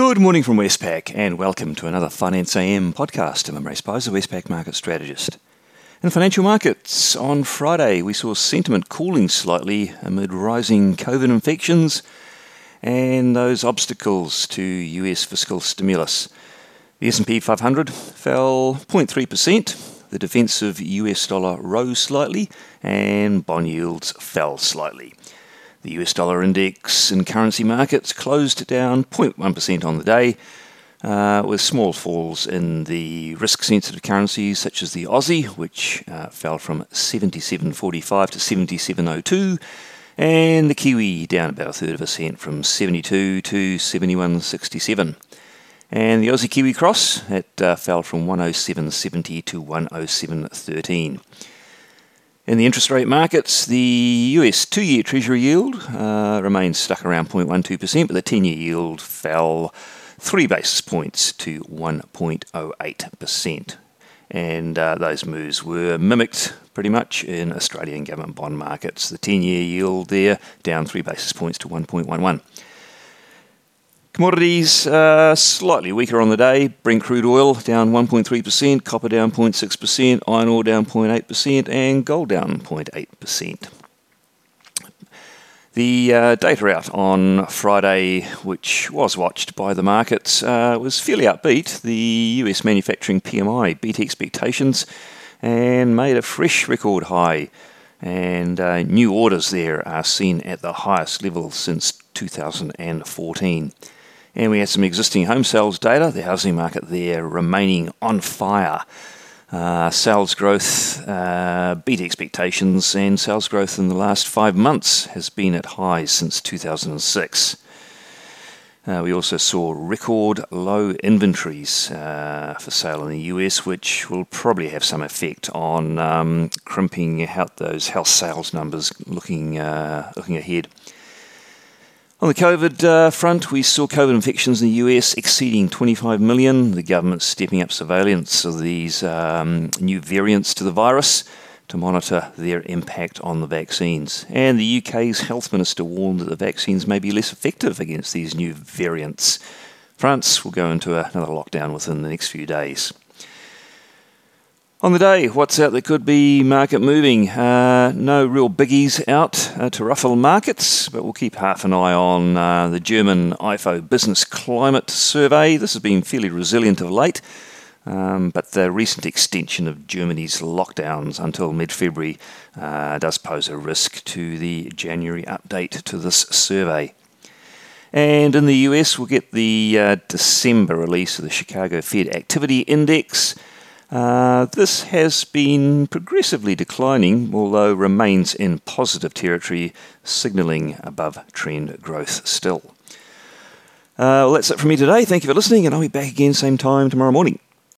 Good morning from Westpac and welcome to another Finance AM podcast. I'm Imre Speizer, Westpac market strategist. In financial markets, on Friday we saw sentiment cooling slightly amid rising COVID infections and those obstacles to US fiscal stimulus. The S&P 500 fell 0.3%, the defensive US dollar rose slightly and bond yields fell slightly. The US dollar index in currency markets closed down 0.1% on the day, uh, with small falls in the risk sensitive currencies such as the Aussie, which uh, fell from 77.45 to 77.02, and the Kiwi down about a third of a cent from 72 to 71.67. And the Aussie Kiwi cross, it uh, fell from 107.70 to 107.13. In the interest rate markets, the US two year Treasury yield uh, remains stuck around 0.12%, but the 10 year yield fell three basis points to 1.08%. And uh, those moves were mimicked pretty much in Australian government bond markets. The 10 year yield there down three basis points to 1.11. Commodities uh, slightly weaker on the day. Brent crude oil down 1.3%, copper down 0.6%, iron ore down 0.8%, and gold down 0.8%. The uh, data out on Friday, which was watched by the markets, uh, was fairly upbeat. The US manufacturing PMI beat expectations and made a fresh record high. And uh, new orders there are seen at the highest level since 2014. And we had some existing home sales data, the housing market there remaining on fire. Uh, sales growth uh, beat expectations, and sales growth in the last five months has been at highs since 2006. Uh, we also saw record low inventories uh, for sale in the US, which will probably have some effect on um, crimping out those house sales numbers looking uh, looking ahead. On the COVID uh, front, we saw COVID infections in the US exceeding 25 million. The government stepping up surveillance of these um, new variants to the virus to monitor their impact on the vaccines. And the UK's health minister warned that the vaccines may be less effective against these new variants. France will go into another lockdown within the next few days. On the day, what's out that could be market moving? Uh, no real biggies out uh, to ruffle markets, but we'll keep half an eye on uh, the German IFO Business Climate Survey. This has been fairly resilient of late, um, but the recent extension of Germany's lockdowns until mid February uh, does pose a risk to the January update to this survey. And in the US, we'll get the uh, December release of the Chicago Fed Activity Index. Uh, this has been progressively declining, although remains in positive territory, signalling above trend growth still. Uh, well, that's it from me today. Thank you for listening, and I'll be back again same time tomorrow morning.